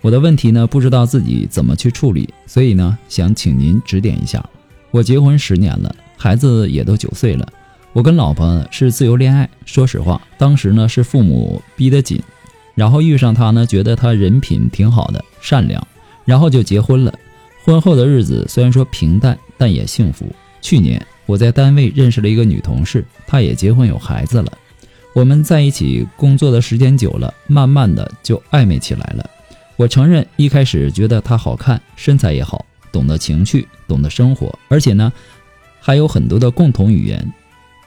我的问题呢，不知道自己怎么去处理，所以呢，想请您指点一下。我结婚十年了，孩子也都九岁了。我跟老婆是自由恋爱，说实话，当时呢是父母逼得紧，然后遇上他呢，觉得他人品挺好的，善良，然后就结婚了。婚后的日子虽然说平淡，但也幸福。去年我在单位认识了一个女同事，她也结婚有孩子了。我们在一起工作的时间久了，慢慢的就暧昧起来了。我承认一开始觉得她好看，身材也好，懂得情趣，懂得生活，而且呢，还有很多的共同语言。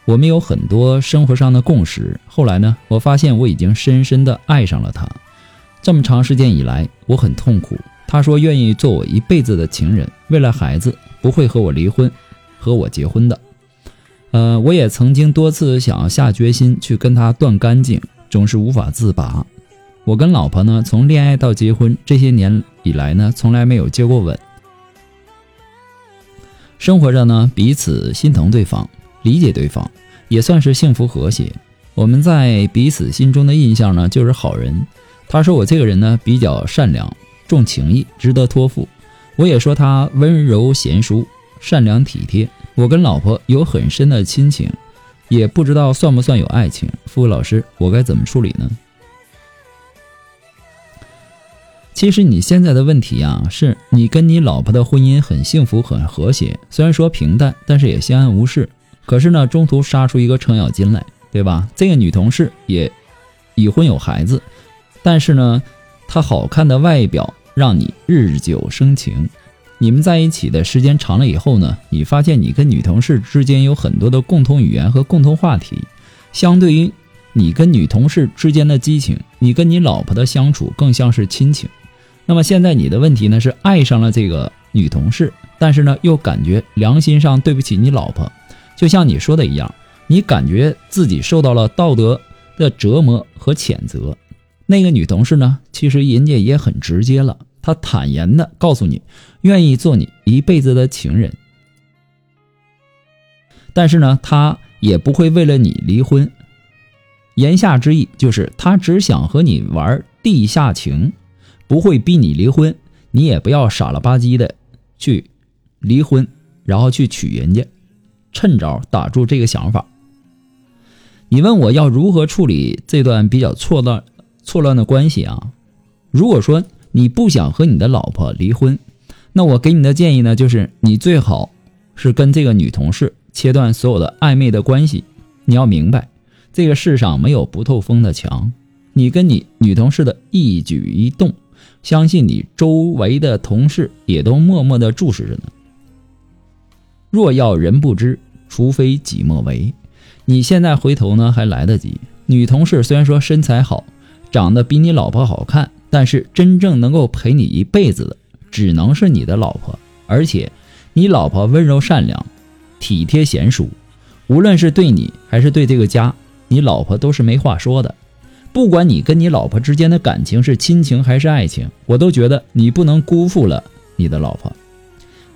我们有很多生活上的共识。后来呢，我发现我已经深深的爱上了她。这么长时间以来，我很痛苦。她说愿意做我一辈子的情人，为了孩子不会和我离婚，和我结婚的。呃，我也曾经多次想要下决心去跟她断干净，总是无法自拔。我跟老婆呢，从恋爱到结婚这些年以来呢，从来没有接过吻。生活着呢，彼此心疼对方，理解对方，也算是幸福和谐。我们在彼此心中的印象呢，就是好人。他说我这个人呢，比较善良，重情义，值得托付。我也说他温柔贤淑，善良体贴。我跟老婆有很深的亲情，也不知道算不算有爱情。付老师，我该怎么处理呢？其实你现在的问题啊，是你跟你老婆的婚姻很幸福、很和谐，虽然说平淡，但是也相安无事。可是呢，中途杀出一个程咬金来，对吧？这个女同事也已婚有孩子，但是呢，她好看的外表让你日久生情。你们在一起的时间长了以后呢，你发现你跟女同事之间有很多的共同语言和共同话题，相对于你跟女同事之间的激情，你跟你老婆的相处更像是亲情。那么现在你的问题呢是爱上了这个女同事，但是呢又感觉良心上对不起你老婆，就像你说的一样，你感觉自己受到了道德的折磨和谴责。那个女同事呢，其实人家也很直接了，她坦言的告诉你，愿意做你一辈子的情人，但是呢，她也不会为了你离婚。言下之意就是她只想和你玩地下情。不会逼你离婚，你也不要傻了吧唧的去离婚，然后去娶人家，趁早打住这个想法。你问我要如何处理这段比较错乱错乱的关系啊？如果说你不想和你的老婆离婚，那我给你的建议呢，就是你最好是跟这个女同事切断所有的暧昧的关系。你要明白，这个世上没有不透风的墙，你跟你女同事的一举一动。相信你周围的同事也都默默的注视着呢。若要人不知，除非己莫为。你现在回头呢还来得及。女同事虽然说身材好，长得比你老婆好看，但是真正能够陪你一辈子的，只能是你的老婆。而且，你老婆温柔善良，体贴贤淑，无论是对你还是对这个家，你老婆都是没话说的。不管你跟你老婆之间的感情是亲情还是爱情，我都觉得你不能辜负了你的老婆。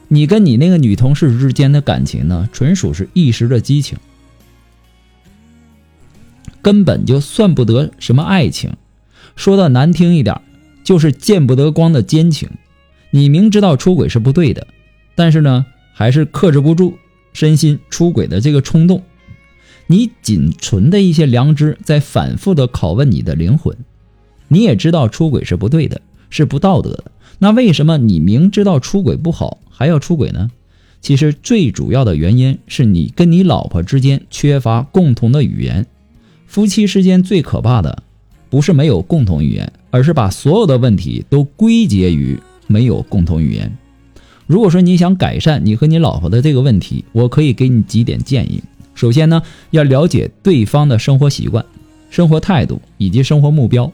你跟你那个女同事之间的感情呢，纯属是一时的激情，根本就算不得什么爱情。说的难听一点，就是见不得光的奸情。你明知道出轨是不对的，但是呢，还是克制不住身心出轨的这个冲动。你仅存的一些良知在反复的拷问你的灵魂。你也知道出轨是不对的，是不道德的。那为什么你明知道出轨不好还要出轨呢？其实最主要的原因是你跟你老婆之间缺乏共同的语言。夫妻之间最可怕的，不是没有共同语言，而是把所有的问题都归结于没有共同语言。如果说你想改善你和你老婆的这个问题，我可以给你几点建议。首先呢，要了解对方的生活习惯、生活态度以及生活目标，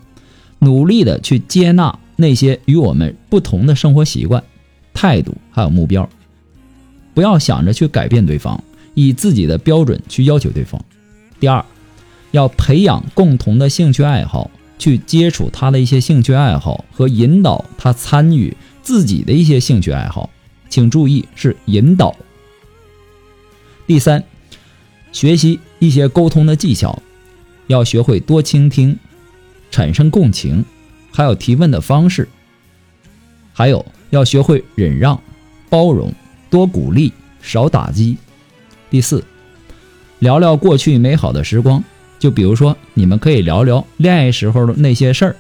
努力的去接纳那些与我们不同的生活习惯、态度还有目标，不要想着去改变对方，以自己的标准去要求对方。第二，要培养共同的兴趣爱好，去接触他的一些兴趣爱好和引导他参与自己的一些兴趣爱好，请注意是引导。第三。学习一些沟通的技巧，要学会多倾听，产生共情，还有提问的方式，还有要学会忍让、包容，多鼓励，少打击。第四，聊聊过去美好的时光，就比如说你们可以聊聊恋爱时候的那些事儿，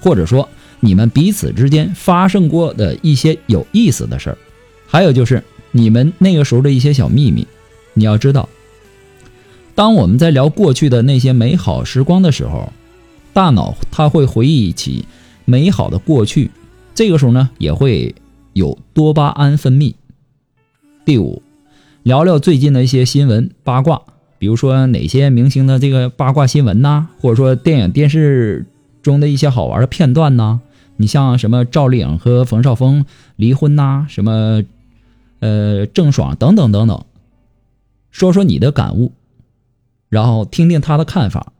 或者说你们彼此之间发生过的一些有意思的事儿，还有就是你们那个时候的一些小秘密，你要知道。当我们在聊过去的那些美好时光的时候，大脑它会回忆起美好的过去，这个时候呢也会有多巴胺分泌。第五，聊聊最近的一些新闻八卦，比如说哪些明星的这个八卦新闻呐，或者说电影电视中的一些好玩的片段呐。你像什么赵丽颖和冯绍峰离婚呐，什么呃郑爽等等等等，说说你的感悟。然后听听他的看法，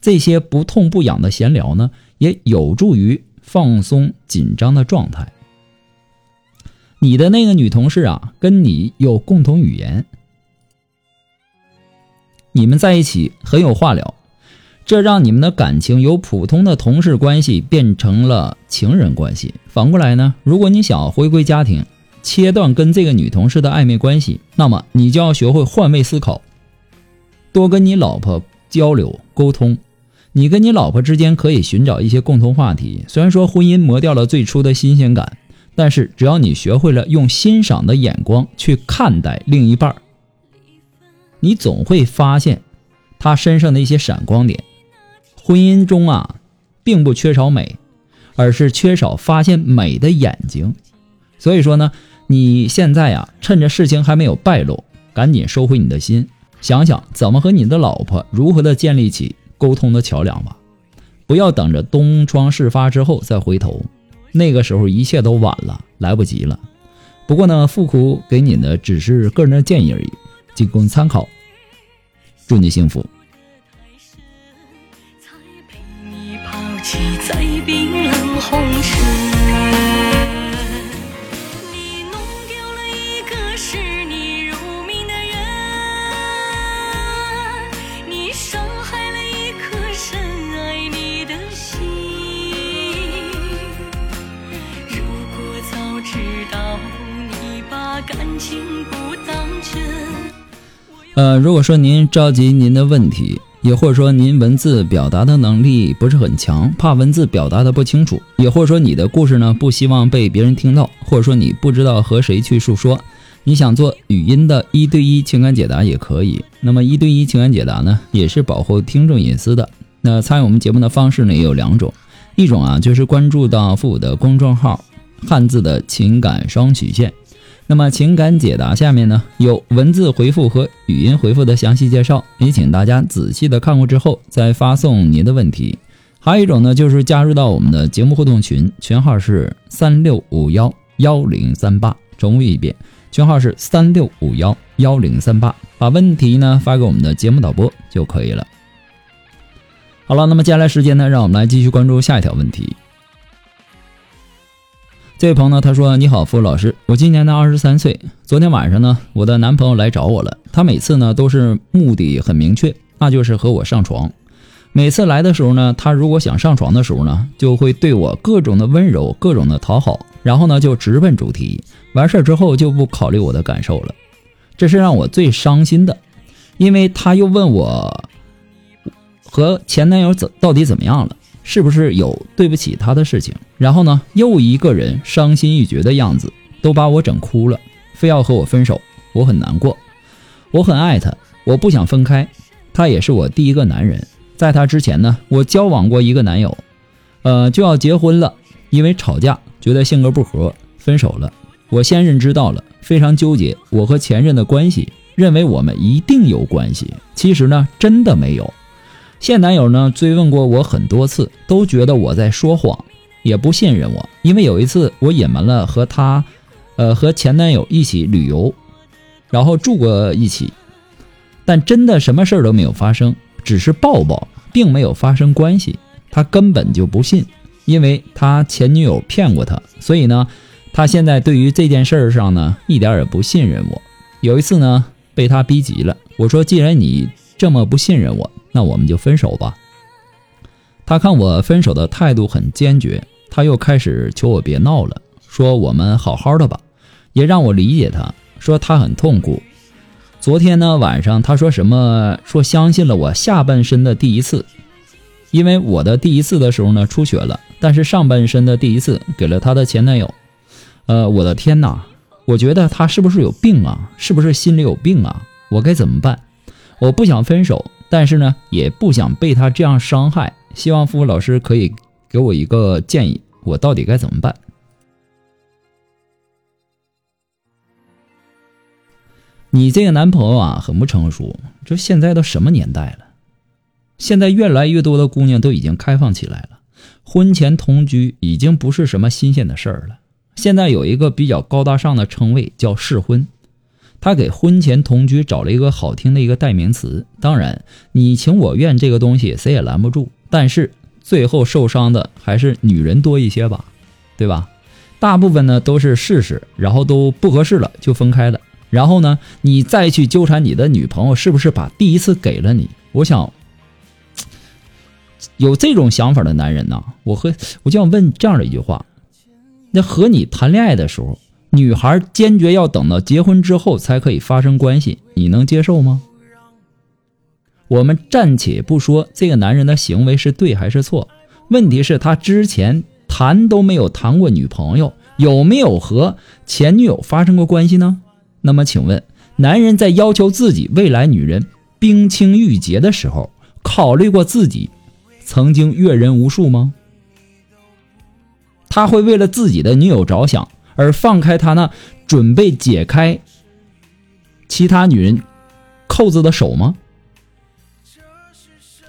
这些不痛不痒的闲聊呢，也有助于放松紧张的状态。你的那个女同事啊，跟你有共同语言，你们在一起很有话聊，这让你们的感情由普通的同事关系变成了情人关系。反过来呢，如果你想回归家庭，切断跟这个女同事的暧昧关系，那么你就要学会换位思考。多跟你老婆交流沟通，你跟你老婆之间可以寻找一些共同话题。虽然说婚姻磨掉了最初的新鲜感，但是只要你学会了用欣赏的眼光去看待另一半你总会发现他身上的一些闪光点。婚姻中啊，并不缺少美，而是缺少发现美的眼睛。所以说呢，你现在呀，趁着事情还没有败露，赶紧收回你的心。想想怎么和你的老婆如何的建立起沟通的桥梁吧，不要等着东窗事发之后再回头，那个时候一切都晚了，来不及了。不过呢，富苦给你的只是个人的建议而已，仅供参考。祝你幸福。呃，如果说您着急您的问题，也或者说您文字表达的能力不是很强，怕文字表达的不清楚，也或者说你的故事呢不希望被别人听到，或者说你不知道和谁去诉说，你想做语音的一对一情感解答也可以。那么一对一情感解答呢，也是保护听众隐私的。那参与我们节目的方式呢也有两种，一种啊就是关注到父母的公众号“汉字的情感双曲线”。那么情感解答下面呢有文字回复和语音回复的详细介绍，也请大家仔细的看过之后再发送您的问题。还有一种呢就是加入到我们的节目互动群，群号是三六五幺幺零三八，重复一遍，群号是三六五幺幺零三八，把问题呢发给我们的节目导播就可以了。好了，那么接下来时间呢，让我们来继续关注下一条问题。这位朋友呢，他说：“你好，付老师，我今年呢二十三岁。昨天晚上呢，我的男朋友来找我了。他每次呢都是目的很明确，那就是和我上床。每次来的时候呢，他如果想上床的时候呢，就会对我各种的温柔，各种的讨好，然后呢就直奔主题。完事儿之后就不考虑我的感受了，这是让我最伤心的。因为他又问我和前男友怎到底怎么样了，是不是有对不起他的事情。然后呢，又一个人伤心欲绝的样子，都把我整哭了，非要和我分手，我很难过，我很爱他，我不想分开，他也是我第一个男人。在他之前呢，我交往过一个男友，呃，就要结婚了，因为吵架，觉得性格不合，分手了。我先认知到了，非常纠结我和前任的关系，认为我们一定有关系。其实呢，真的没有。现男友呢追问过我很多次，都觉得我在说谎，也不信任我。因为有一次我隐瞒了和他，呃，和前男友一起旅游，然后住过一起，但真的什么事儿都没有发生。只是抱抱，并没有发生关系，他根本就不信，因为他前女友骗过他，所以呢，他现在对于这件事儿上呢，一点也不信任我。有一次呢，被他逼急了，我说：“既然你这么不信任我，那我们就分手吧。”他看我分手的态度很坚决，他又开始求我别闹了，说我们好好的吧，也让我理解他，说他很痛苦。昨天呢晚上，他说什么？说相信了我下半身的第一次，因为我的第一次的时候呢出血了，但是上半身的第一次给了他的前男友。呃，我的天哪！我觉得他是不是有病啊？是不是心里有病啊？我该怎么办？我不想分手，但是呢也不想被他这样伤害。希望付老师可以给我一个建议，我到底该怎么办？你这个男朋友啊，很不成熟。这现在都什么年代了？现在越来越多的姑娘都已经开放起来了，婚前同居已经不是什么新鲜的事儿了。现在有一个比较高大上的称谓叫试婚，他给婚前同居找了一个好听的一个代名词。当然，你情我愿这个东西谁也拦不住，但是最后受伤的还是女人多一些吧，对吧？大部分呢都是试试，然后都不合适了就分开了。然后呢，你再去纠缠你的女朋友，是不是把第一次给了你？我想，有这种想法的男人呢，我和我就想问这样的一句话：那和你谈恋爱的时候，女孩坚决要等到结婚之后才可以发生关系，你能接受吗？我们暂且不说这个男人的行为是对还是错，问题是，他之前谈都没有谈过女朋友，有没有和前女友发生过关系呢？那么，请问，男人在要求自己未来女人冰清玉洁的时候，考虑过自己曾经阅人无数吗？他会为了自己的女友着想而放开他那准备解开其他女人扣子的手吗？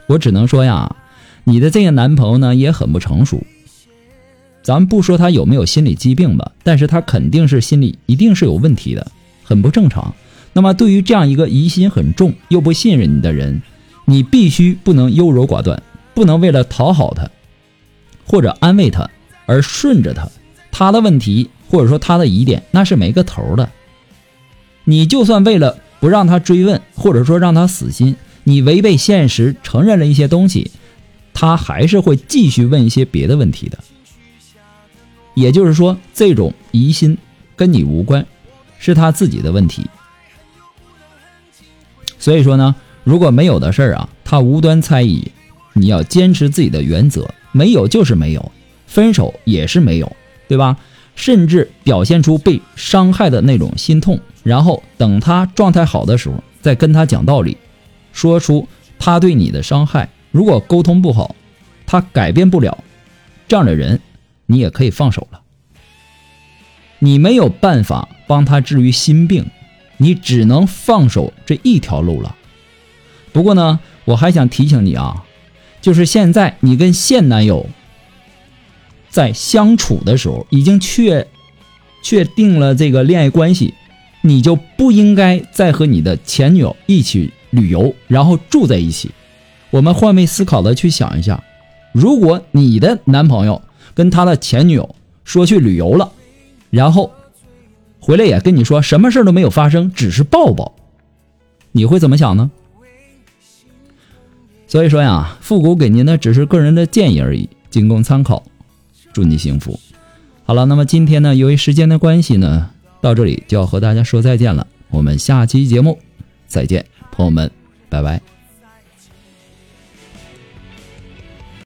我只能说呀，你的这个男朋友呢也很不成熟。咱们不说他有没有心理疾病吧，但是他肯定是心理一定是有问题的。很不正常。那么，对于这样一个疑心很重又不信任你的人，你必须不能优柔寡断，不能为了讨好他或者安慰他而顺着他。他的问题或者说他的疑点，那是没个头的。你就算为了不让他追问，或者说让他死心，你违背现实承认了一些东西，他还是会继续问一些别的问题的。也就是说，这种疑心跟你无关。是他自己的问题，所以说呢，如果没有的事儿啊，他无端猜疑，你要坚持自己的原则，没有就是没有，分手也是没有，对吧？甚至表现出被伤害的那种心痛，然后等他状态好的时候再跟他讲道理，说出他对你的伤害。如果沟通不好，他改变不了，这样的人，你也可以放手了。你没有办法帮他治愈心病，你只能放手这一条路了。不过呢，我还想提醒你啊，就是现在你跟现男友在相处的时候，已经确确定了这个恋爱关系，你就不应该再和你的前女友一起旅游，然后住在一起。我们换位思考的去想一下，如果你的男朋友跟他的前女友说去旅游了。然后回来也跟你说什么事都没有发生，只是抱抱，你会怎么想呢？所以说呀，复古给您的只是个人的建议而已，仅供参考。祝你幸福。好了，那么今天呢，由于时间的关系呢，到这里就要和大家说再见了。我们下期节目再见，朋友们，拜拜。